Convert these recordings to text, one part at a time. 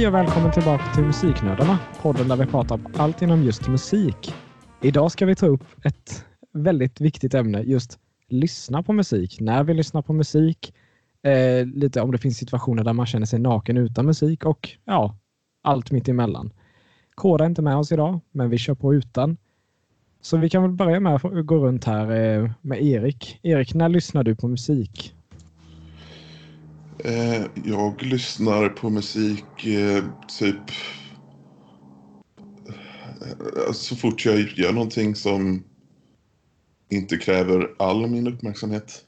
Hej och välkommen tillbaka till Musiknördarna, podden där vi pratar om allt inom just musik. Idag ska vi ta upp ett väldigt viktigt ämne, just lyssna på musik. När vi lyssnar på musik, eh, lite om det finns situationer där man känner sig naken utan musik och ja, allt mitt emellan. Kåra är inte med oss idag, men vi kör på utan. Så vi kan väl börja med att gå runt här eh, med Erik. Erik, när lyssnar du på musik? Eh, jag lyssnar på musik eh, typ eh, så fort jag gör någonting som inte kräver all min uppmärksamhet.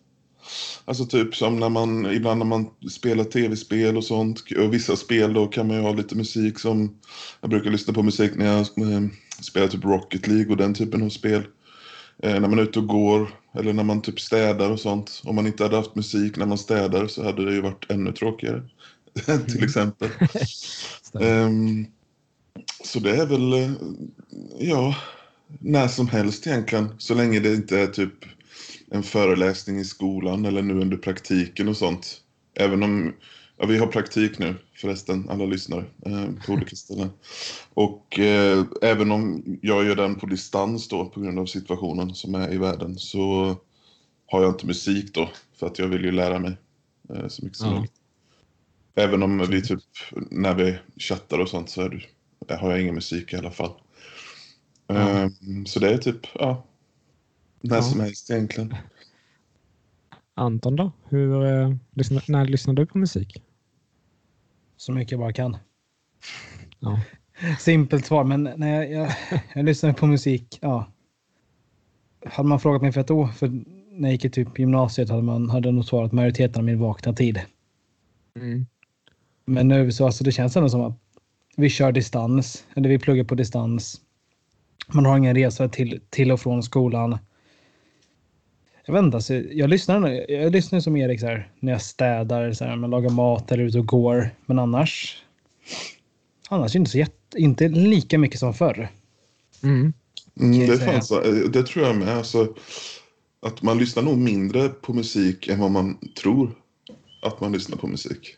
Alltså typ som när man, ibland när man spelar tv-spel och sånt. Och vissa spel då kan man ju ha lite musik som, jag brukar lyssna på musik när jag eh, spelar typ Rocket League och den typen av spel. Eh, när man är ute och går eller när man typ städar och sånt. Om man inte hade haft musik när man städar så hade det ju varit ännu tråkigare. Till exempel. Ehm, så det är väl, eh, ja, när som helst egentligen. Så länge det inte är typ en föreläsning i skolan eller nu under praktiken och sånt. Även om, ja vi har praktik nu förresten, alla lyssnare eh, på olika ställen. Och eh, även om jag gör den på distans då på grund av situationen som är i världen så har jag inte musik då för att jag vill ju lära mig eh, så mycket som Ja. möjligt. Även om vi typ, när vi chattar och sånt så är det, har jag ingen musik i alla fall. Ja. Ehm, så det är typ, ja, när Ja. som helst egentligen. Anton då? Hur, eh, lyssnar, när lyssnar du på musik? Så mycket jag bara kan. Ja. Simpelt svar, men när jag, jag, jag lyssnar på musik, ja. Hade man frågat mig för ett år, för när jag gick i typ gymnasiet hade man hade jag nog svarat majoriteten av min vakna tid. Mm. Men nu så alltså det känns ändå som att vi kör distans, eller vi pluggar på distans. Man har ingen resa till, till och från skolan. Jag vet inte, alltså, jag lyssnar, jag lyssnar som Erik så här, när jag städar, så här, man lagar mat eller ute och går. Men annars, annars inte, så jätte, inte lika mycket som förr. Mm. Mm, det, är säga. fan så, eh, det tror jag med. Alltså, att man lyssnar nog mindre på musik än vad man tror att man lyssnar på musik.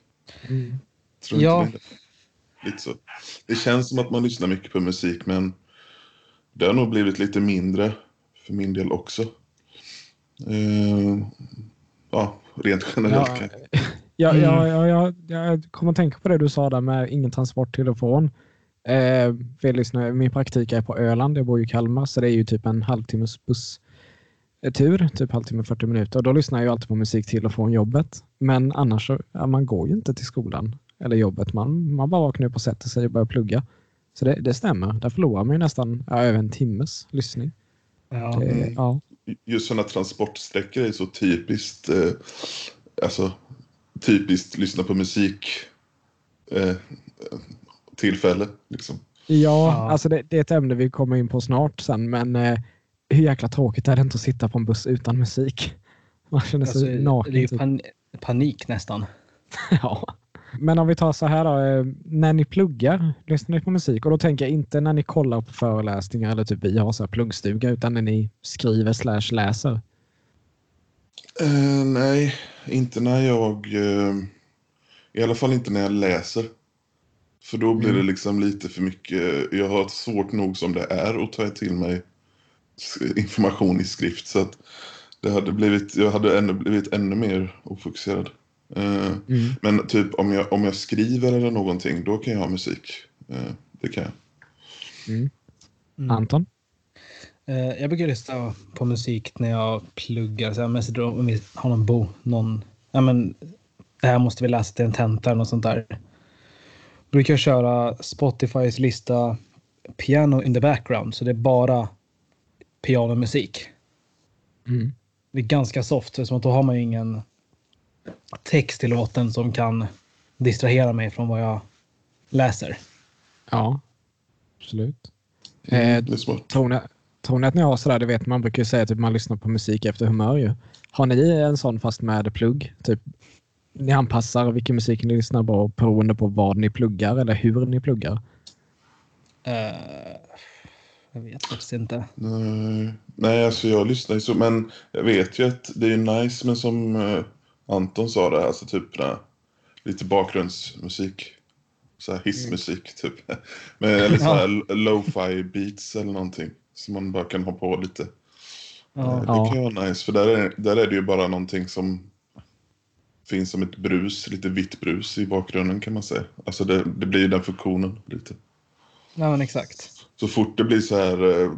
Mm. Tror inte Ja. det? Lite så. Det känns som att man lyssnar mycket på musik men det har nog blivit lite mindre för min del också. Eh, ja, rent generellt. Ja, kanske. Ja, Mm. ja, ja, ja, jag kommer att tänka på det du sa där med ingen transport till och från. Eh, för jag lyssnar, min praktik är på Öland, jag bor ju i Kalmar, så det är ju typ en halvtimmes busstur, typ halvtimme 40 minuter. Och då lyssnar jag ju alltid på musik till och från jobbet. Men annars så, ja, man går ju inte till skolan eller jobbet. Man, man bara vaknar upp och sätter sig och börjar plugga. Så det, det stämmer. Där förlorar man ju nästan ja, över en timmes lyssning. Ja. Det, Mm. ja. Just sådana transportsträckor är så typiskt, eh, alltså typiskt lyssna på musik eh, tillfälle. Liksom. Ja, Ja. alltså det, det är ett ämne vi kommer in på snart sen, men eh, hur jäkla tråkigt är det inte att sitta på en buss utan musik? Man känner Alltså, sig det naken. är ju typ. pan, panik nästan. ja. Men om vi tar så här då, eh, när ni pluggar, lyssnar ni på musik? Och då tänker jag inte när ni kollar på föreläsningar eller typ vi har så här pluggstuga, utan när ni skriver slash läser. Eh, nej, inte när jag... Eh, I alla fall inte när jag läser. För då blir Mm. det liksom lite för mycket. Jag har svårt nog som det är att ta till mig information i skrift. Så att det hade blivit, jag hade ännu, blivit ännu mer ofokuserad. Eh, Mm. men typ om jag, om jag skriver eller någonting, då kan jag ha musik. Eh, det kan jag. Mm. Mm. Anton? Eh, Jag brukar lyssna på musik när jag pluggar. Så jag om vi har någon bo, någon, ja men det här måste vi läsa till en tenta eller något sånt där. Brukar jag köra Spotifys lista Piano in the background, så det är bara pianomusik. Mm. Det är ganska soft, så då har man ju ingen text i låten som kan distrahera mig från vad jag läser. Ja, absolut. Mm, Eh. Tror ni, tror ni att ni har sådär, det vet man brukar ju säga att typ man lyssnar på musik efter humör ju. Har ni en sån fast med plugg? Typ, ni anpassar vilken musik ni lyssnar på beroende på vad ni pluggar eller hur ni pluggar? Eh, jag vet faktiskt inte. Nej, nej, alltså jag lyssnar ju så, men jag vet ju att det är nice, men som eh, Anton sa det, alltså typ där, lite bakgrundsmusik. Så här hissmusik typ. Men, eller så här lo-fi beats eller någonting. Som man bara kan ha på lite. Ja. Det kan ju vara nice, för där är, där är det ju bara någonting som finns som ett brus, lite vitt brus i bakgrunden kan man säga. Alltså det, det blir ju den funktionen lite. ja, men exakt. Så fort det blir så här eh,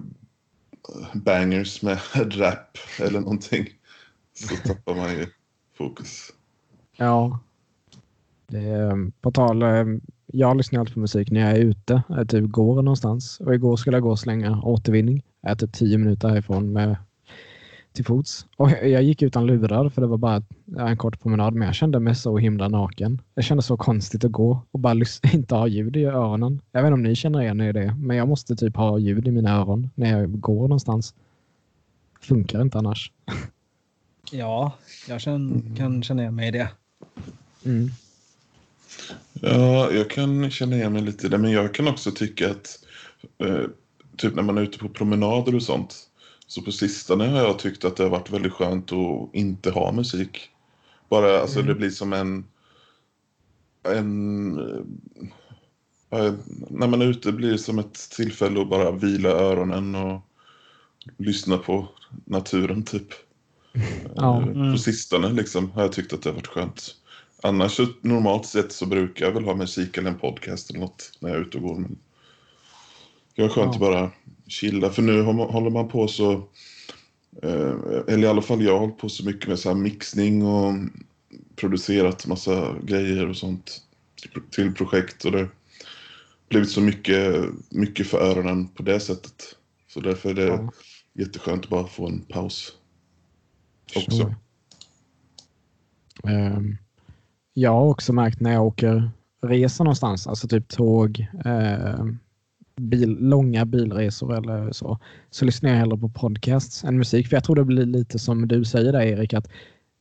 bangers med rap eller någonting så tappar man ju fokus. Ja. Det är, um, på tal, um, jag lyssnar alltid på musik när jag är ute. Jag typ går någonstans. Och igår skulle jag gå och slänga återvinning. Jag är typ tio minuter härifrån med, till fots. Och jag gick utan lurar för det var bara en kort promenad. Men jag kände mig så himla naken. Jag kände så konstigt att gå och bara inte ha ljud i öronen. Jag vet inte om ni känner igen er i det. Men jag måste typ ha ljud i mina öron när jag går någonstans. Funkar inte annars. Ja, jag känner, kan känna igen mig i det. Mm. Ja, jag kan känna igen mig lite i det, men jag kan också tycka att eh, typ när man är ute på promenader och sånt, så på sistone har jag tyckt att det har varit väldigt skönt att inte ha musik. Bara, alltså det blir som en... en eh, när man är ute blir det som ett tillfälle att bara vila öronen och lyssna på naturen typ. Ja. Eh, Mm. På sistone liksom har jag tyckt att det har varit skönt. Annars normalt sett så brukar jag väl ha musik eller en podcast eller något när jag är ute och går. Men det är skönt Ja. att bara chilla. För nu håller man på så, eh, eller i alla fall jag har hållit på så mycket med så här mixning och producerat massa grejer och sånt till, till projekt. Och det har blivit så mycket, mycket för öronen på det sättet. Så därför är det Ja. jätteskönt att bara få en paus. Också. Sure. Ehm, jag har också märkt när jag åker resa någonstans, alltså typ tåg, ehm, bil, långa bilresor eller så, så lyssnar jag hellre på podcasts än musik. För jag tror det blir lite som du säger där Erik, att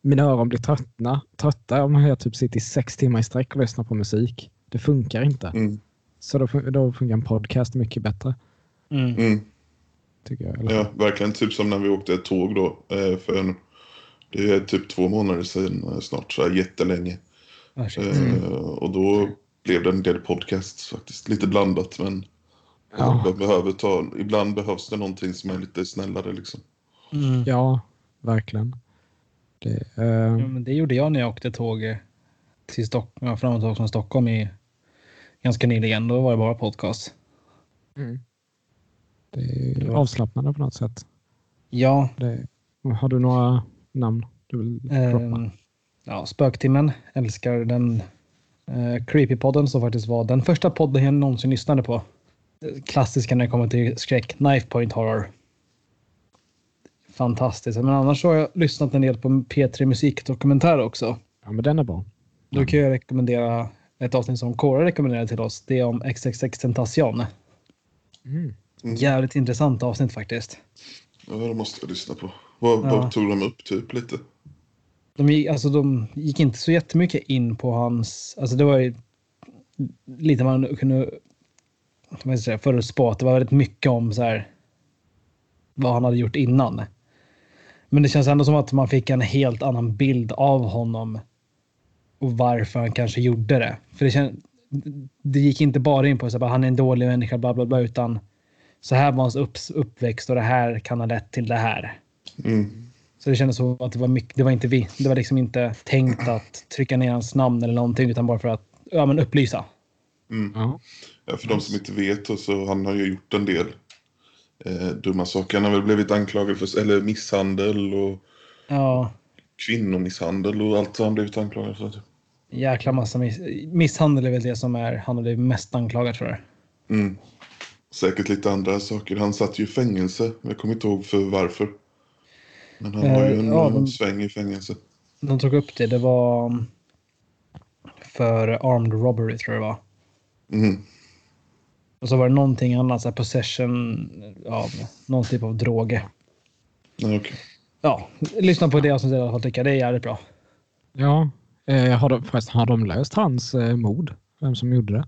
mina öron blir tröttna, trötta om jag typ sitter i sex timmar i sträck och lyssnar på musik. Det funkar inte. Mm, Så då, då funkar en podcast mycket bättre. Mm. mm. Tycker jag. Ja, verkligen. Typ som när vi åkte tåg då. Eh, för en, det är typ två månader sedan eh, snart, så här jättelänge. Ah. Eh, och då blev det en del podcasts faktiskt. Lite blandat, men Ja. man behöver ta, ibland behövs det någonting som är lite snällare liksom. Mm. Ja, verkligen. Det, Ja, ehm, men det gjorde jag när jag åkte tåg eh, till Stockholm, ja, fram och tillbaka från Stockholm i ganska nyligen. Då var det bara podcast. Mm. Det är avslappnande på något sätt. Ja, Det, har du några namn du vill droppa? ehm, ja Spöktimmen. Älskar den eh, Creepypodden som faktiskt var den första podden jag någonsin lyssnade på. Eh, Klassiska när det kommer till skräck. Knife Point Horror. Fantastiskt. Men annars så har jag lyssnat en del på P3 Musikdokumentär också. Ja, men den är bra. Då kan jag rekommendera ett avsnitt som Kåre rekommenderade till oss. Det är om XXX Tentacion. Mm. Mm. Jävligt intressant avsnitt faktiskt. Ja, det måste jag lyssna på. Vad, Ja. tog de upp typ lite? De gick, alltså, de gick inte så jättemycket in på hans... Alltså det var ju lite man kunde man säga, förutspå det var väldigt mycket om så här, vad han hade gjort innan. Men det känns ändå som att man fick en helt annan bild av honom och varför han kanske gjorde det. För det, kän, det gick inte bara in på att han är en dålig människa, bla bla bla, utan så här var hans upp, uppväxt och det här kan ha lett till det här. Mm. Så det kändes som att det var mycket, det var inte vi. Det var liksom inte tänkt att trycka ner hans namn eller någonting utan bara för att ja, men upplysa. Mm. Ja. Ja, för de som inte vet, och så, han har ju gjort en del eh, dumma saker. Han har väl blivit anklagad för eller misshandel och Ja, kvinnomisshandel och allt har han blivit anklagad för. jäkla massa miss, misshandel är väl det som är han har blivit mest anklagad för. Mm. Säkert lite andra saker. Han satt ju i fängelse. Jag kommer inte ihåg för varför. Men han har ju en ja, eh, de- sväng i fängelse. De tog upp det. Det var um, för armed robbery tror jag det var. Mm. Och så var det någonting annat, så här possession av någon typ av drog. Ja, okej. Ja, lyssna på det avsnittet i alla fall tycker jag. Det är jävligt bra. ja. Eh, har, de, förresten, har de löst hans eh, mord? Vem som gjorde det?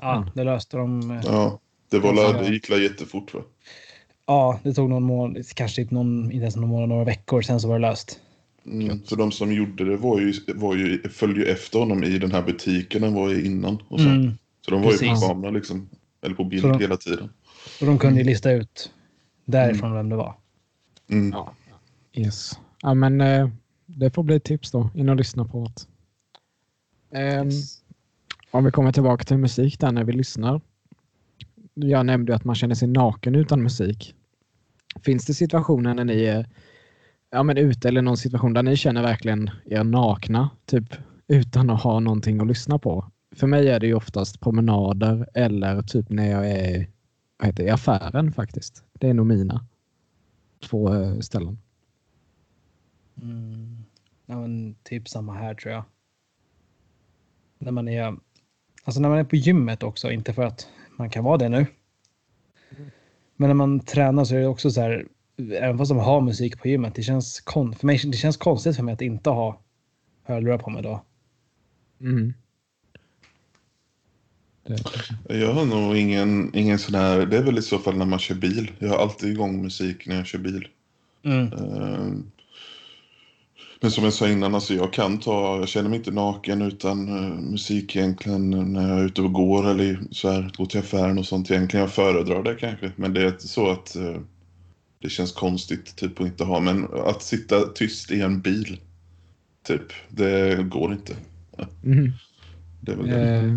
Ja, Mm. det löste de. eh, ja, det, var, Ja. det gick jättefort va? Ja, det tog någon månad, kanske inte, någon, inte ens någon månad, några veckor. Sen så var det löst. Mm. För de som gjorde det var ju, var ju, följde ju efter honom i den här butiken han var i innan. Och så. Mm. Så de var ju Precis. på kamera liksom. Eller på bild de- hela tiden. Och de kunde ju lista ut därifrån vem det var. Mm. Ja. Yes. Ja, men eh, det får bli ett tips då, in och lyssna på det. Ehm, Om vi kommer tillbaka till musik där när vi lyssnar. Jag nämnde ju att man känner sig naken utan musik. Finns det situationer när ni är ja, men ute eller någon situation där ni känner verkligen er nakna, typ utan att ha någonting att lyssna på? För mig är det ju oftast promenader eller typ när jag är vad heter i affären faktiskt. Det är nog mina två eh, ställen. Mm. Ja, men typ samma här tror jag. När man är, alltså när man är på gymmet också, inte för att man kan vara det nu. Men när man tränar så är det också så här, även fast de har musik på gymmet, det känns, kon, för mig, det känns konstigt för mig att inte ha hörlurar på mig då. Mm. Det, Jag har nog ingen, ingen sån här, det är väl i så fall när man kör bil. Jag har alltid igång musik när jag kör bil. Mm. Eh, Men som jag sa innan, alltså jag kan ta, jag känner mig inte naken utan eh, musik egentligen när jag är ute och går eller så här, går till affären och sånt egentligen. Jag föredrar det kanske, men det är inte så att eh, det känns konstigt typ att inte ha. Men att sitta tyst i en bil, typ, det går inte. mm. Det är väl det. Eh,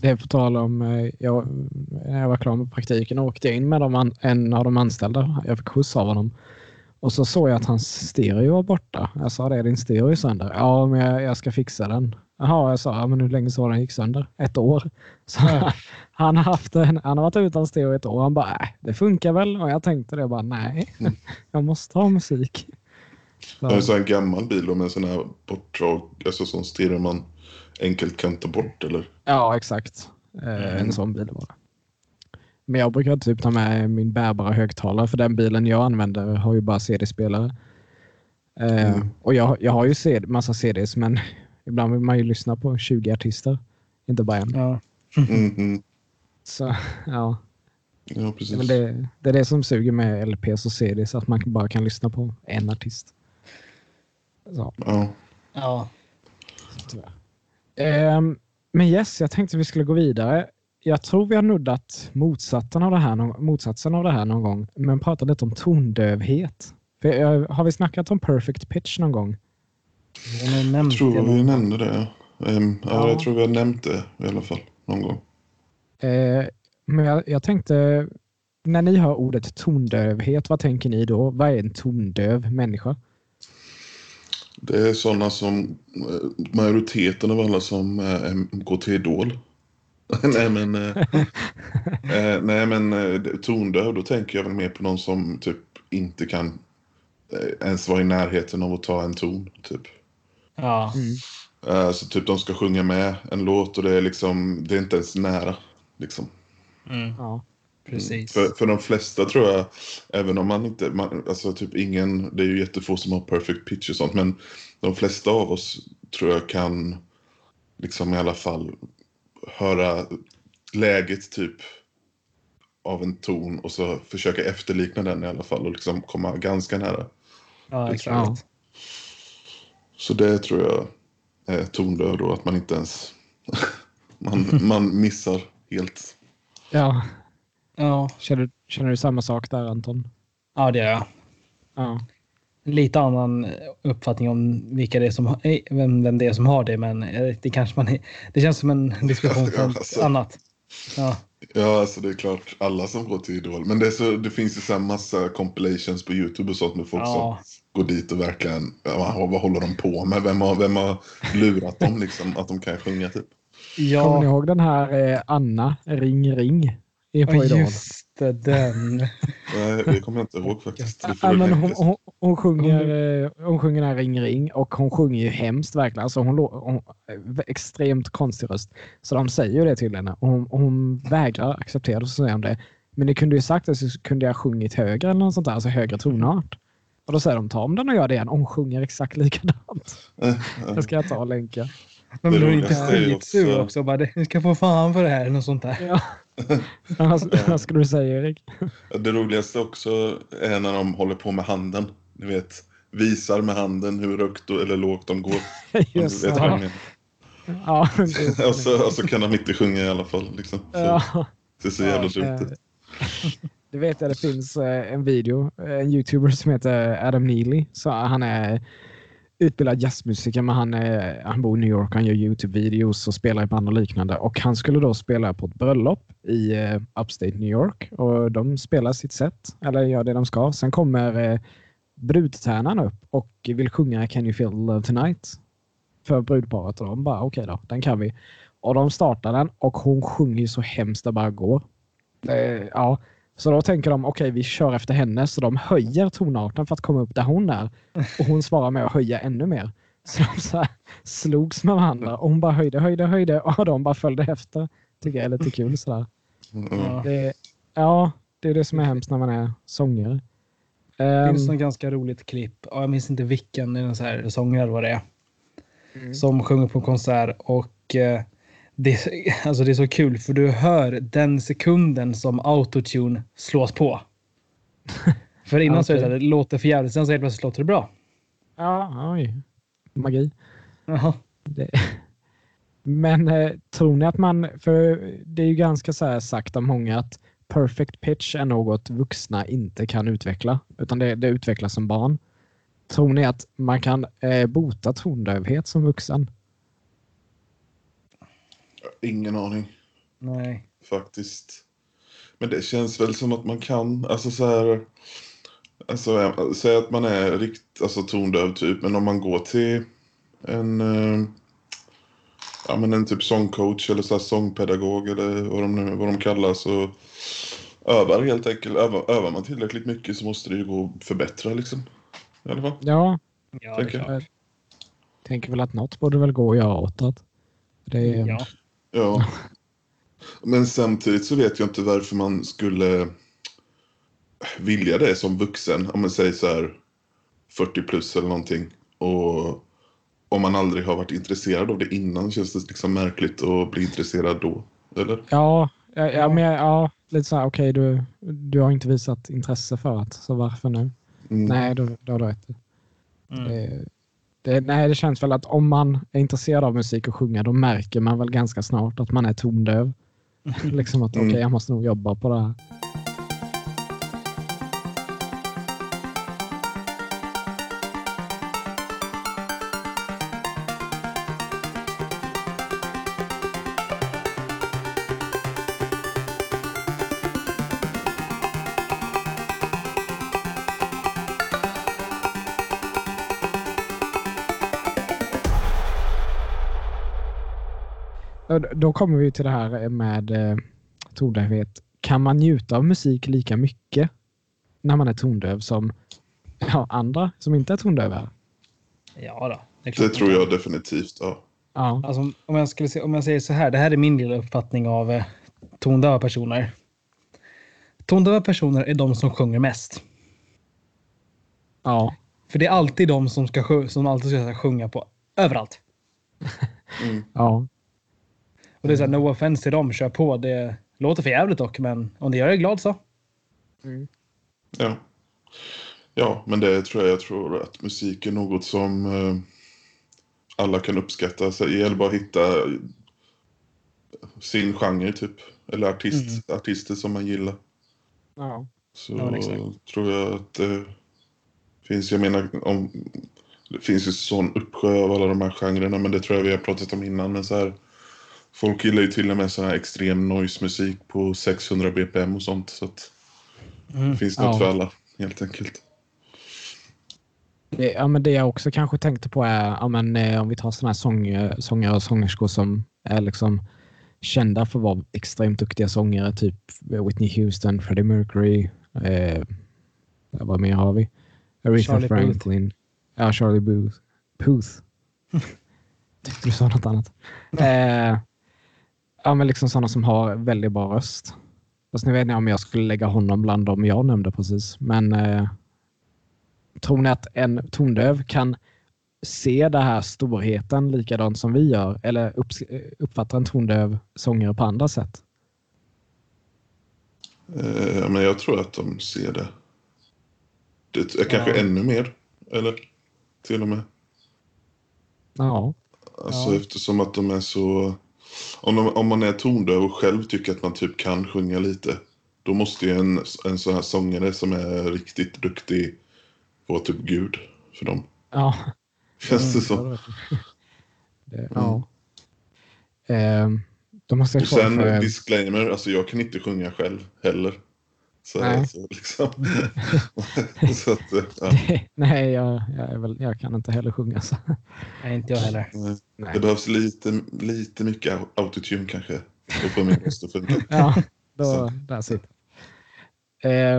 det är på tal om, eh, jag, när jag var klar med praktiken åkte jag in med an, en av de anställda. Jag fick skjuts av honom. Och så såg jag att hans stereo var borta. Jag sa det, din stereo är sönder. Ja, men jag, jag ska fixa den. Jaha, jag sa, ja, men hur länge så den gick sönder? Ett år. Så han, har haft en, han har varit utan stereo ett år. Han bara, äh, det funkar väl? Och jag tänkte det bara, nej, Mm. jag måste ha musik. Jag en Så, sån här gammal bil då med en sån här bortdrag, alltså sån stereo man enkelt kan ta bort eller? ja, exakt. Eh, En sån bil var det. Men jag brukar typ ta med min bärbara högtalare för den bilen jag använder har ju bara CD-spelare. Eh, Mm. Och jag, jag har ju CD, massa CDs men ibland vill man ju lyssna på 20 artister. Inte bara en. Ja. Mm, mm. Så ja, Ja, det är, precis. det, det är det som suger med LPs och CDs, att man bara kan lyssna på en artist. Så, Ja. ja. Ehm, men yes, jag tänkte vi skulle gå vidare. Jag tror vi har nuddat motsatsen av det här, någon- motsatsen av det här någon gång, men pratat lite om tondövhet. För, har vi snackat om perfect pitch någon gång? Jag tror vi nämnde det. Ja. Ja, Ja. jag tror vi har nämnt det i alla fall någon gång. Eh, men jag, jag tänkte, när ni hör ordet tondövhet, vad tänker ni då? Vad är en tondöv människa? Det är sådana som eh, majoriteten av alla som eh, går till Idol. nej men, eh, eh, nej, men eh, tondöv, då tänker jag väl mer på någon som typ inte kan eh, ens vara i närheten av att ta en ton. Typ. Ja. Eh, så typ de ska sjunga med en låt och det är liksom, det är inte ens nära. Liksom. Mm. Ja. Precis. För, för de flesta tror jag, även om man inte, man, alltså typ ingen, det är ju jättefå som har perfect pitch och sånt, men de flesta av oss tror jag kan liksom i alla fall höra läget typ av en ton och så försöka efterlikna den i alla fall och liksom komma ganska nära. ja, jag. exakt. Så det tror jag är tondöv då, att man inte ens, man, man missar helt. ja. Ja. Känner, du- känner du samma sak där Anton? ja, det gör jag. Ja. Lite annan uppfattning om vilka det är som, eh, vem, vem det är som har det, men eh, det kanske man... Det känns som en diskussion Ja, något alltså. annat. Ja. Ja, alltså det är klart alla som går till Idol. Men det, är så, det finns ju så här massa compilations på YouTube och sånt med folk Ja. som går dit och verkligen, ja, vad håller de på med? Vem har, vem har lurat dem liksom att de kan sjunga typ? Kommer ni Ja, ihåg den här eh, Anna, Ring Ring? I på ja, Idol? just det, den. Nej, det kommer jag inte ihåg faktiskt. Det Ja, men hon, hon, hon, sjunger, eh, hon sjunger den här Ring Ring och hon sjunger ju hemskt verkligen. Alltså hon, hon extremt konstig röst. Så de säger ju det till henne och hon, hon vägrar acceptera det. Så säger de det. Men ni kunde ju sagt det så kunde jag ha sjungit högre eller något sånt där, alltså högre tonart. Och då säger de ta om den och gör det igen. Och hon sjunger exakt likadant. Eh, eh. Det ska jag ta och länka. Men Det blir inte ju skitsur också- också? Bara, "Du ska få fan för det här, eller något sånt där. Ja. Vad skulle du säga Erik? Det roligaste också är när de håller på med handen. Ni vet, visar med handen hur högt eller lågt de går. Just vet menar. Ja, och, så, och så kan han inte sjunga i alla fall. Liksom. Så, ja. Det ser jävla dumt ut. Det vet jag, det finns eh, en video, eh, en youtuber som heter Adam Neely. Så han är utbildad jazzmusiker, men han, är, han bor i New York. Han gör Youtube-videos och spelar i band och liknande. Och han skulle då spela på ett bröllop i uh, Upstate New York. Och de spelar sitt sätt, eller gör det de ska. Sen kommer eh, uh, brudtärnan upp och vill sjunga Can you feel love tonight? För brudparet och de bara okej okay då, den kan vi. Och de startar den och hon sjunger så hemskt det bara går. Det, ja, så då tänker de okej okay, vi kör efter henne så de höjer tonarten för att komma upp där hon är. Och hon svarar med att höja ännu mer. Så de så här slogs med varandra och hon bara höjde, höjde, höjde och de bara följde efter. Tycker jag är lite kul sådär. Mm. Det, ja, det är det som är hemskt när man är sångare. Det finns Um, något ganska roligt klipp. Ja, Jag minns inte vilken, det är en så här sångare vad det är. Mm. Som sjunger på en konsert och eh, det, är- alltså det är så kul för du hör den sekunden som autotune slås på. För innan så är det så här, det låter för jävligt, sen så helt plötsligt låter det bra. ja, oj. Magi. Jaha. Det. Men eh, tror ni att man, för det är ju ganska så här sagt av många att perfect pitch är något vuxna inte kan utveckla, utan det, det utvecklas som barn. Tror ni att man kan eh, bota tondövhet som vuxen? Ingen aning Nej. faktiskt. Men det känns väl som att man kan, alltså så här. Alltså eh, säg att man är rikt, alltså tondöv typ, men om man går till en, eh, ja men en typ sångcoach eller så här sångpedagog eller vad de, nu, vad de kallas och övar helt enkelt. Övar, övar man tillräckligt mycket så måste det ju gå att förbättra liksom. I alla fall. Ja, Ja, Tänker det är klart. tänker väl att något borde väl gå att göra åt det. det är, Ja. Ja. Men samtidigt så vet jag inte varför man skulle vilja det som vuxen. Om man säger så här 40 plus eller någonting. Och om man aldrig har varit intresserad av det innan känns det liksom märkligt att bli intresserad då. Eller? Ja, ja, ja, men, ja lite så här, okej du, du har inte visat intresse för det, så varför nu? Mm. Nej, då, då har du rätt. Mm. Det, det, nej, det känns väl att om man är intresserad av musik och sjunga, då märker man väl ganska snart att man är tondöv. liksom att okej, Mm. jag måste nog jobba på det här. Då kommer vi till det här med eh, tondövhet. Kan man njuta av musik lika mycket när man är tondöv som ja, andra som inte är tondöva? Ja då. Det klart tror jag definitivt. Ja. Ja. Alltså, om, jag skulle se, om jag säger så här, det här är min lilla uppfattning av eh, tondöva personer. Tondöva personer är de som sjunger mest. ja. För det är alltid de som, ska, som alltid ska sjunga på överallt. Mm. ja. Och det är så här, no offense till dem, kör på. Det låter för jävligt dock, men om det gör dig glad så. Ja. ja, men det tror jag. Jag tror att musik är något som eh, alla kan uppskatta. Så det gäller bara att hitta sin genre typ. Eller artist, artister som man gillar. ja. Så Ja, tror jag att det finns, jag menar, om, det finns ju sån uppsjö av alla de här genrerna, men det tror jag vi har pratat om innan. Men så här, folk gillar ju till och med sån här extrem noise-musik på 600 bpm och sånt. Så att Mm. det finns något Ja. för alla, helt enkelt. Det, ja, men det jag också kanske tänkte på är ja, men, eh, om vi tar såna här sång, sångare och sångerskor som är liksom kända för att vara extremt duktiga sångare, typ Whitney Houston, Freddie Mercury. Eh, vad mer har vi? Aretha Charlie. Franklin. Ja, Charlie Booth. Puth. Tyckte du sa något annat. Eh, ja, men liksom sådana som har väldigt bra röst. Fast nu vet ni om jag skulle lägga honom bland dem jag nämnde precis. Men eh, tror ni att en tondöv kan se den här storheten likadant som vi gör? Eller upp, uppfattar en tondöv sångare på andra sätt? Eh, men jag tror att de ser det. Det är kanske Ja. ännu mer, eller? Till och med. Ja. Alltså Ja. eftersom att de är så... Om, de, om man är tondöv och själv tycker att man typ kan sjunga lite. Då måste ju en, en sån här sångare som är riktigt duktig vara typ gud för dem. Ja. Känns det Mm, ja, det, ja. Ehm, då måste jag Och sen för- disclaimer, alltså jag kan inte sjunga själv heller. Så, Nej. så liksom. så att, ja, Nej, jag, jag, är väl, jag kan inte heller sjunga. Så. Nej, inte jag heller. nej. Nej. det behövs lite, lite mycket autotune kanske. För att få min röst att funka. Ja, då, Så. där sitter eh,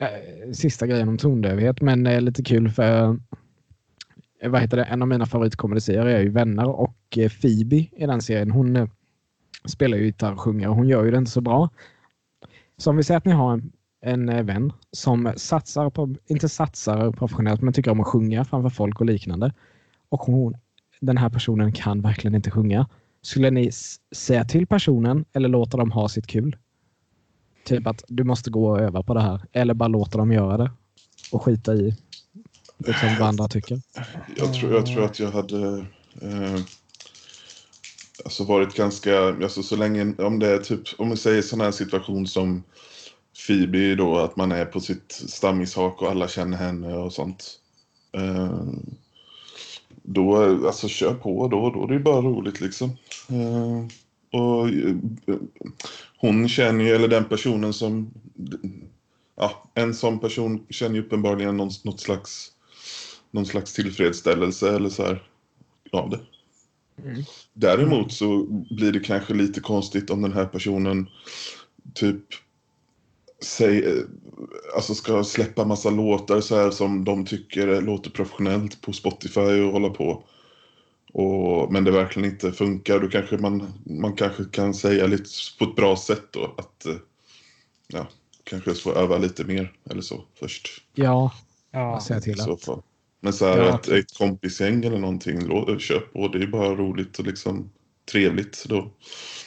eh, Sista grejen om tondövhet, men eh, lite kul för eh, vad heter det? en av mina favoritkomediserier är ju Vänner och eh, Phoebe i den serien. Hon eh, spelar ju gitarr och sjunger och hon gör ju det inte så bra. Så om vi säger att ni har en, en eh, vän som satsar på, inte satsar professionellt, men tycker om att sjunga framför folk och liknande. Och hon, den här personen kan verkligen inte sjunga. Skulle ni säga till personen eller låta dem ha sitt kul? Typ att du måste gå och öva på det här. Eller bara låta dem göra det. Och skita i liksom, vad andra tycker. Jag tror, jag tror att jag hade eh, alltså varit ganska, alltså så länge, om det är typ, om vi säger sån här situation som Phoebe då, att man är på sitt stammishak och alla känner henne och sånt. Eh, då, alltså kör på då, då är det ju bara roligt liksom. Eh, och eh, hon känner ju, eller den personen som, ja, en sån person känner ju uppenbarligen någon, något slags någon slags tillfredsställelse eller så här av det. Mm. Däremot så blir det kanske lite konstigt om den här personen typ säg, alltså ska släppa massa låtar så här som de tycker låter professionellt på Spotify och hålla på. Och, men det verkligen inte funkar. Då kanske man, man kanske kan säga lite på ett bra sätt då att eh, ja, kanske få öva lite mer eller så först. Ja, Ja. I till så att. fall. Men så här, Ja. ett, ett kompisgäng eller någonting, köp på. Det är bara roligt och liksom trevligt då.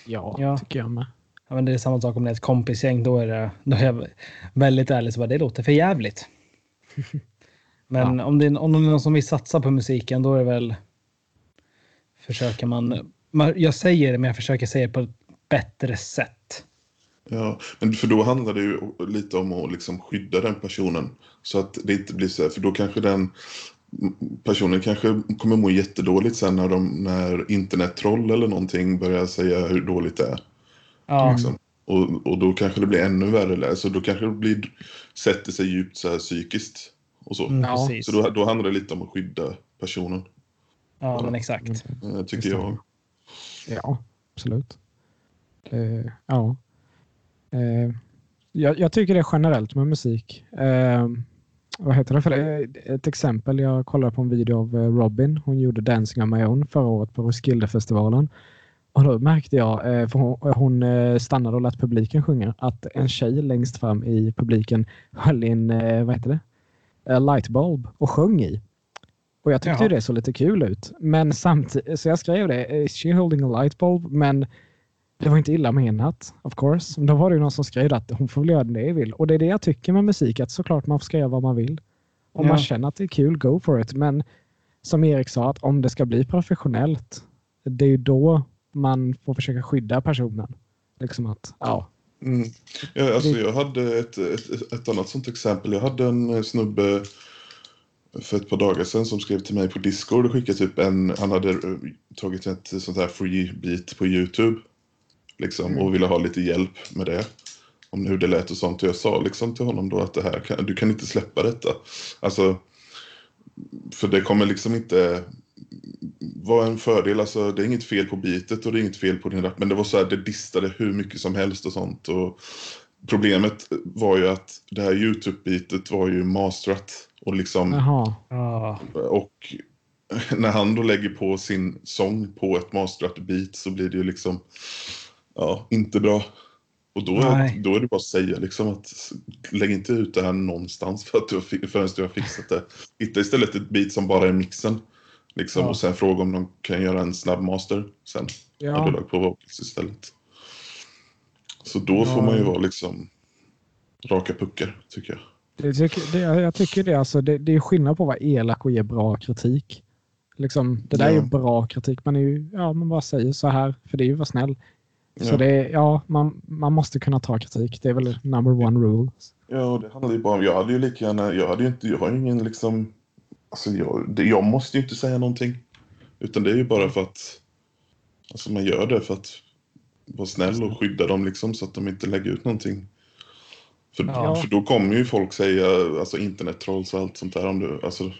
Ja, Ja. tycker jag med. Ja, men det är samma sak om det är ett kompisgäng. Då är, det, då är jag väldigt ärlig så bara, det låter för jävligt. Men om, det är, om det är någon som vill satsa på musiken då är det väl försöker man, man jag säger det men jag försöker säga det på ett bättre sätt. Ja, men för då handlar det ju lite om att liksom skydda den personen. Så att det inte blir så här, för då kanske den personen kanske kommer må jättedåligt sen när, de, när internettroll eller någonting börjar säga hur dåligt det är. Ja, Liksom. Och, och då kanske det blir ännu värre. Så då kanske det blir, sätter sig djupt så här psykiskt. Och så. mm, Ja. Så då, då handlar det lite om att skydda personen, ja, men exakt. eh, tycker jag. Ja, absolut. Eh, ja. Eh, jag, jag tycker det är generellt med musik. Eh, vad heter det? För det? Ett exempel, jag kollade på en video av eh, Robin. Hon gjorde Dancing on my own förra året på Roskildefestivalen. Och då märkte jag, eh, för hon, hon eh, stannade och lät publiken sjunga, att en tjej längst fram i publiken höll in, eh, vad heter det? Lightbulb och sjöng i. Och jag tyckte ju det såg lite kul ut. Men samtidigt, så jag skrev det, is she holding a lightbulb? Men det var inte illa menat, of course. Då var det ju någon som skrev att hon får väl göra det vill. Och det är det jag tycker med musik, att såklart man ska göra vad man vill. Om Ja. man känner att det är kul, go for it. Men som Erik sa, att om det ska bli professionellt, det är ju då man får försöka skydda personen. Liksom att, ja. Mm. Ja, alltså jag hade ett, ett, ett annat sånt exempel. Jag hade en eh, snubbe för ett par dagar sedan som skrev till mig på Discord och skickade typ en, han hade eh, tagit ett sånt här free beat på Youtube. Liksom, och ville ha lite hjälp med det. Om hur det lät och sånt. Och jag sa liksom till honom då att det här kan, du kan inte släppa detta. Alltså, för det kommer liksom inte vara en fördel. Alltså, det är inget fel på beatet och det är inget fel på din rap. Men det var så här, det distade hur mycket som helst och sånt. Och problemet var ju att det här Youtube-beatet var ju masterat. Och liksom. Ja, och när han då lägger på sin sång på ett masterat beat så blir det ju liksom, ja, inte bra. Och då, Nej. då är det bara att säga liksom att lägg inte ut det här någonstans för att du har, förrän du har fixat det. Hitta istället ett beat som bara är mixen. Liksom, Ja. Och sen fråga om de kan göra en snabb master sen. Ja. Ja, lagt på vocals istället. Så då får man ju vara liksom raka puckar, tycker jag. det tycker, det, jag tycker det. Alltså, det, det är skillnad på att vara elak och ge bra kritik. Liksom, det där är ju Ja. bra kritik. Man, är ju, ja, man bara säger så här, för det är ju att vara snäll. Så Ja. det ja, man, man måste kunna ta kritik. Det är väl number one rule. Ja, det handlar ju bara om... Jag hade ju lika gärna... Jag hade ju inte... Jag har ju ingen liksom... Alltså jag, jag måste ju inte säga någonting. Utan det är ju bara för att... Alltså man gör det för att vara snäll och skydda dem liksom så att de inte lägger ut någonting. För, Ja. för då kommer ju folk säga, alltså internettrolls och allt sånt där. Om du, alltså,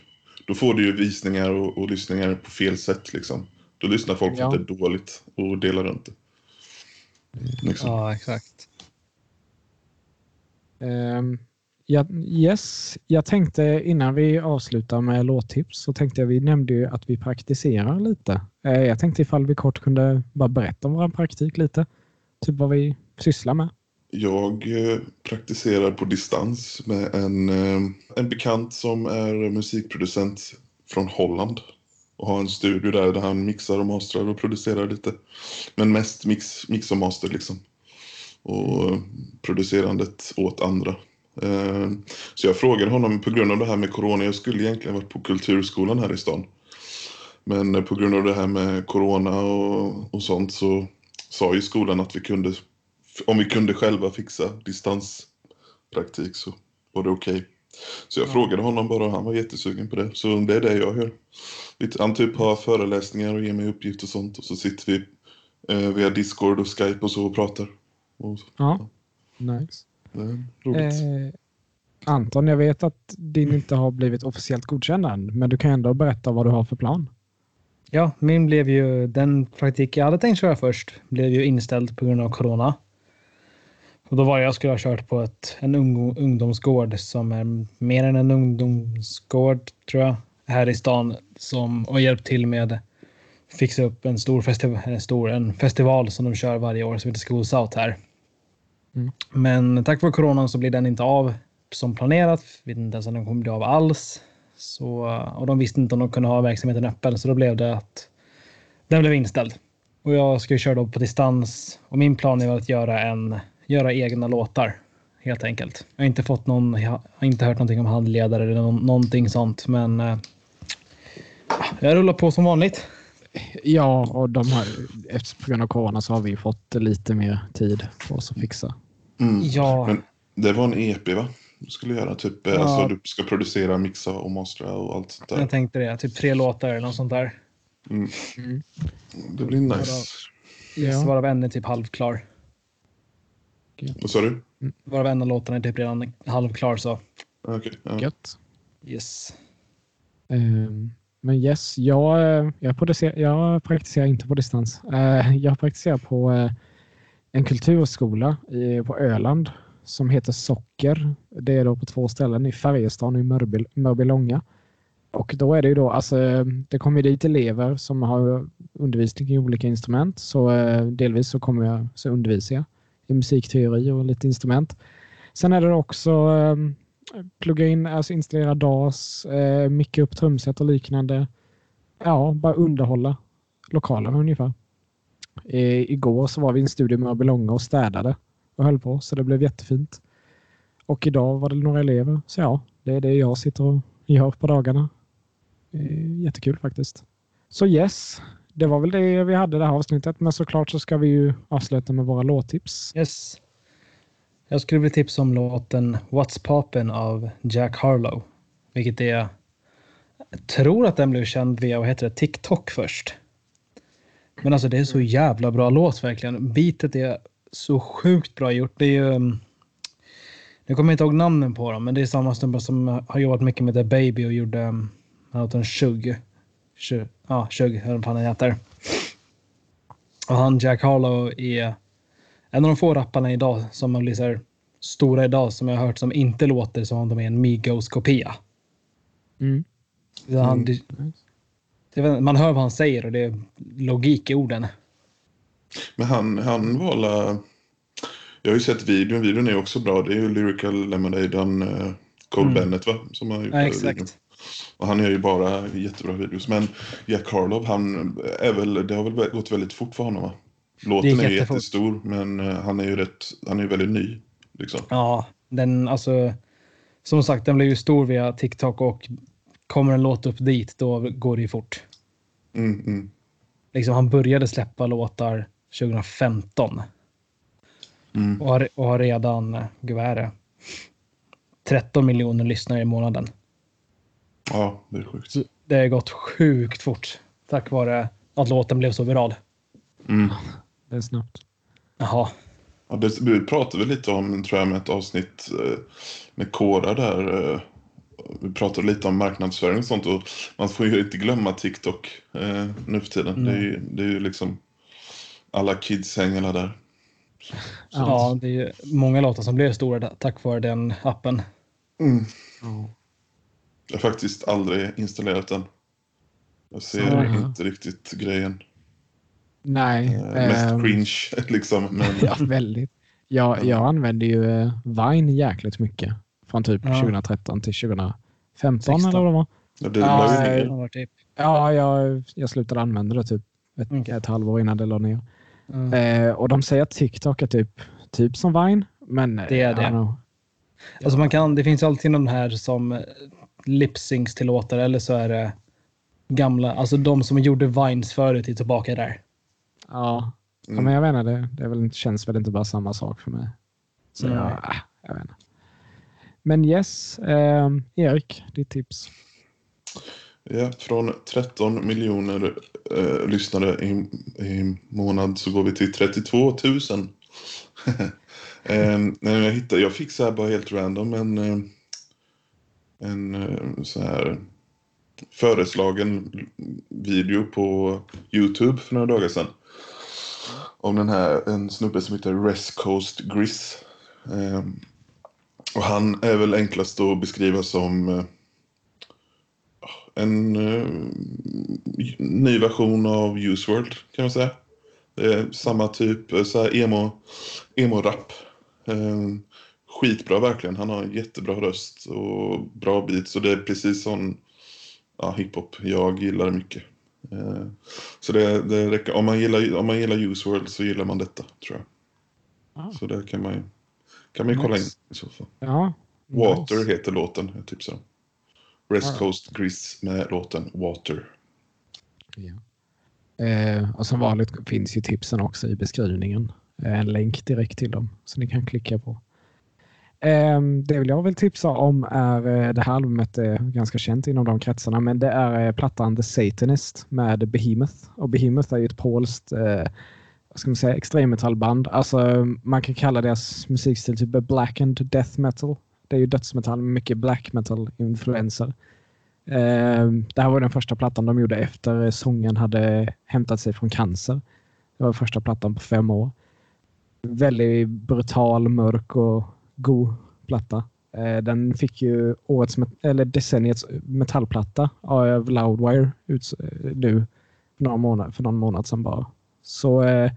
då får du ju visningar och, och lyssningar på fel sätt liksom. Då lyssnar folk för Ja. att det är dåligt och delar runt det. Liksom. Ja, exakt. Ehm, ja, yes, jag tänkte innan vi avslutar med låttips så tänkte jag vi nämnde ju att vi praktiserar lite. Eh, jag tänkte ifall vi kort kunde bara berätta om vår praktik lite. Typ vad vi sysslar med. Jag eh, praktiserar på distans med en, eh, en bekant som är musikproducent från Holland. Och har en studio där, där han mixar och mastrar och producerar lite. Men mest mix, mix och master liksom. Och producerandet åt andra. Eh, Så jag frågade honom på grund av det här med corona. Jag skulle egentligen varit på kulturskolan här i stan. Men eh, på grund av det här med corona och, och sånt så sa ju skolan att vi kunde om vi kunde själva fixa distanspraktik så var det okej. Så jag Ja. frågade honom bara och han var jättesugen på det. Så det är det jag gör. Han typ har föreläsningar och ger mig uppgifter och sånt och så sitter vi eh, via Discord och Skype och så och pratar. Och Ja, nice. Roligt. Eh, Anton, jag vet att din inte har blivit officiellt godkänd än, men du kan ändå berätta vad du har för plan. Ja, min blev ju den praktik jag hade tänkt köra först blev ju inställd på grund av corona. Och då var jag skulle ha kört på ett, en ung, ungdomsgård som är mer än en ungdomsgård tror jag här i stan som och hjälpt till med fixa upp en stor, festival, en stor en festival som de kör varje år som heter Schools Out här. Mm. Men tack vare coronan så blir den inte av som planerat. Vet inte ens om den kommer bli av alls. Så, och de visste inte om de kunde ha verksamheten öppen så då blev det att den blev inställd. Och jag ska ju köra då på distans och min plan är att göra en göra egna låtar helt enkelt. Jag har inte fått någon, jag har inte hört någonting om handledare eller någon, någonting sånt, men eh, jag rullar på som vanligt. Ja, och de har, efter, på grund av corona så har vi fått lite mer tid på oss att fixa. Mm. Ja, Men det var en EP va? Du skulle göra typ, eh, Ja. alltså du ska producera, mixa och mastra och allt sånt där. jag tänkte det. Typ tre låtar eller något sånt där. Mm. Mm. Det blir nice. Yes, varav en är typ halvklar. Vad sa du? Varav en av låtarna är typ redan halvklar så. Okej. ja. Gött. Yes. Ehm, men yes, jag, eh, jag, producerar, jag praktiserar inte på distans. Eh, jag praktiserar på eh, en kulturskola i, på Öland som heter Socker. Det är då på två ställen, i Färjestad och i Mörbylånga. Och då är det ju då, alltså det kommer dit elever som har undervisning i olika instrument. Så eh, delvis så kommer jag, så undervisar jag i musikteori och lite instrument. Sen är det också eh, plugga in, alltså installera DAS, eh, micka upp trumset och liknande. Ja, bara underhålla lokalen ungefär. I, igår så var vi i en studio med Mörbylånga och städade och höll på, så det blev jättefint. Och idag var det några elever, så ja, det är det jag sitter och gör på dagarna. Eh, jättekul faktiskt. Så yes, det var väl det vi hade det här avsnittet, men såklart så ska vi ju avsluta med våra låttips. Yes. Jag skulle vilja tipsa om låten What's Poppin' av Jack Harlow. Vilket är... Jag tror att den blev känd via, vad heter det, TikTok först. Men alltså det är så jävla bra låt verkligen. Beatet är så sjukt bra gjort. Det är ju... Nu kommer jag inte ihåg namnen på dem, men det är samma snubbe som har jobbat mycket med The Baby och gjorde um, låten Shug. Shug. Ja, Shug, eller vad fan den heter. Och han Jack Harlow är en av de få rapparna idag som blir så här stora idag som jag har hört som inte låter som om de är en Migos-kopia. Mm. Han- Mm. det- jag vet inte, Man hör vad han säger och det är logik i orden. Men han, han var la... Jag har ju sett videon, videon är också bra. Det är ju Lyrical Lemonade, han eh, Cole Mm. Bennett va? Som har gjort Ja, exakt. videon. Och han gör ju bara jättebra videos. Men Jack Harlow, han är väl, det har väl gått väldigt fort för honom va? Låten är jättestor men eh, han är ju rätt, han är ju väldigt ny. Liksom. Ja, den alltså. Som sagt, den blev ju stor via TikTok och kommer en låt upp dit, då går det ju fort. Mm, mm. Liksom, han började släppa låtar 2015 Mm. och har, och har redan, eh, gud vad är det? 13 miljoner lyssnare i månaden. Ja, det är sjukt. Det har gått sjukt fort tack vare att låten blev så viral. Mm. Det är snabbt. Jaha, Ja, det vi pratade vi lite om, tror jag, med ett avsnitt eh, med Kora där. eh, Vi pratade lite om marknadsföring och sånt och man får ju inte glömma TikTok eh, nu för tiden. Det, är ju, det är ju liksom alla kids hänger där. ja. det är ju många låtar som blev stora tack vare den appen. Mm. Ja. Jag har faktiskt aldrig installerat den. Jag ser Aha. inte riktigt grejen. Nej. Eh, mest ehm, cringe liksom. Men, Ja, väldigt. Jag, jag använde ju eh, Vine jäkligt mycket. Från typ Ja. 2013 till 2015 16. eller vad det var. ja, det Ja, typ. Ja, jag, jag slutade använda det typ ett, Mm. ett halvår innan det la ner. Mm. Eh, och de säger att TikTok är typ, typ som Vine. Men eh, Det är det. Alltså man kan, det finns alltid de här som lipsyncs till låtar eller så är det gamla, alltså de som gjorde Vines förut är tillbaka där. Ja. ja, Mm. men jag vet inte. Det, det är väl, känns väl inte bara samma sak för mig. Så Nej. jag, äh, jag vet inte. Men yes, eh, Erik, ditt tips. Ja, från 13 miljoner eh, lyssnare i, i månad så går vi till 32 000. eh, jag, hittade, jag fick så här bara helt random en, eh, en eh, så här föreslagen video på Youtube för några dagar sedan. Om den här, en snubbe som heter Rest Coast Gris. Eh, och han är väl enklast att beskriva som eh, en eh, ny version av Use World kan man säga. Det är samma typ eh, så här emo, emo-rap. Skitbra verkligen. Han har en jättebra röst och bra beat. Så det är precis som ja, hiphop. Jag gillar mycket. Så det, det räcker. Om man, gillar, om man gillar Use World så gillar man detta tror jag. Ah. Så det kan man ju kan man ju kolla in i så fall. Ja. Water nice. heter låten, jag tipsar om. West Ah. Coast Grizz med låten Water. Ja. Eh, och som vanligt finns ju tipsen också i beskrivningen. Eh, en länk direkt till dem så ni kan klicka på. Eh, det vill jag väl tipsa om är eh, det här albumet är ganska känt inom de kretsarna men det är eh, plattan The Satanist med Behemoth. Och Behemoth är ju ett polskt eh, ska man säga, extremmetallband. Alltså man kan kalla deras musikstil typ black and death metal. Det är ju dödsmetall med mycket black metal influenser. Eh, det här var den första plattan de gjorde efter sången hade hämtat sig från cancer. Det var första plattan på fem år. Väldigt brutal, mörk och god platta. Eh, den fick ju årets, eller decenniets metallplatta av Loudwire ut, eh, nu för någon månad, för någon månad sedan bara. Så eh,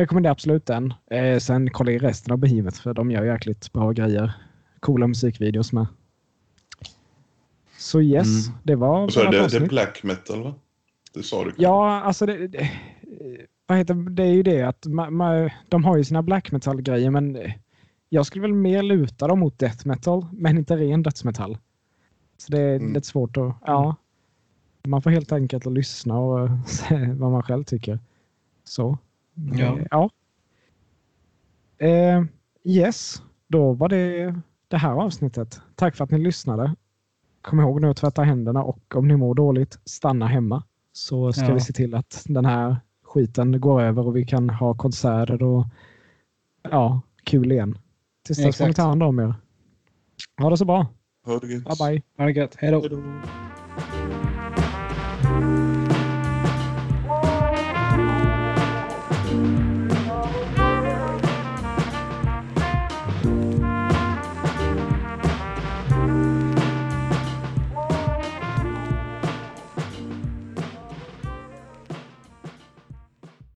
rekommenderar absolut den. Eh, sen kolla i resten av Behemoth för de gör jäkligt bra grejer. Coola musikvideos med. Så yes, Mm. det var Och så är det, det är black metal va? Det sa du. Ja, alltså det, det, vad heter, det är ju det att ma, ma, de har ju sina black metal-grejer men jag skulle väl mer luta dem mot death metal men inte ren dödsmetall. Så det är Mm. lite svårt att... Ja. Man får helt enkelt att lyssna och se vad man själv tycker. Så. Ja. Eh, ja. Eh, yes, då var det det här avsnittet. Tack för att ni lyssnade. Kom ihåg nu att tvätta händerna och om ni mår dåligt, stanna hemma. Så ska Ja. vi se till att den här skiten går över och vi kan ha konserter och ja, kul igen. Tills dess får ni ta hand om er. Ha det så bra. Ha det gött. Bye bye. Ha det gött. Hej då. Hej då.